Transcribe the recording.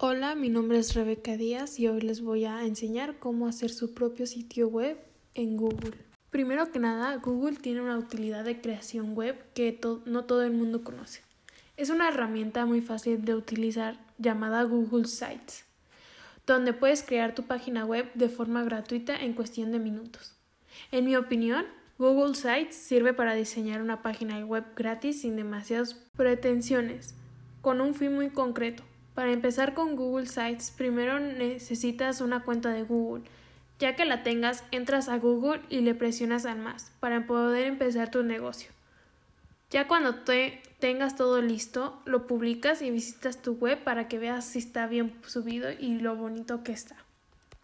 Hola, mi nombre es Rebeca Díaz y hoy les voy a enseñar cómo hacer su propio sitio web en Google. Primero que nada, Google tiene una utilidad de creación web que no todo el mundo conoce. Es una herramienta muy fácil de utilizar llamada Google Sites, donde puedes crear tu página web de forma gratuita en cuestión de minutos. En mi opinión, Google Sites sirve para diseñar una página web gratis sin demasiadas pretensiones, con un fin muy concreto para empezar con Google Sites, primero necesitas una cuenta de Google. Ya que la tengas, entras a Google y le presionas al más para poder empezar tu negocio. Ya cuando te tengas todo listo, lo publicas y visitas tu web para que veas si está bien subido y lo bonito que está.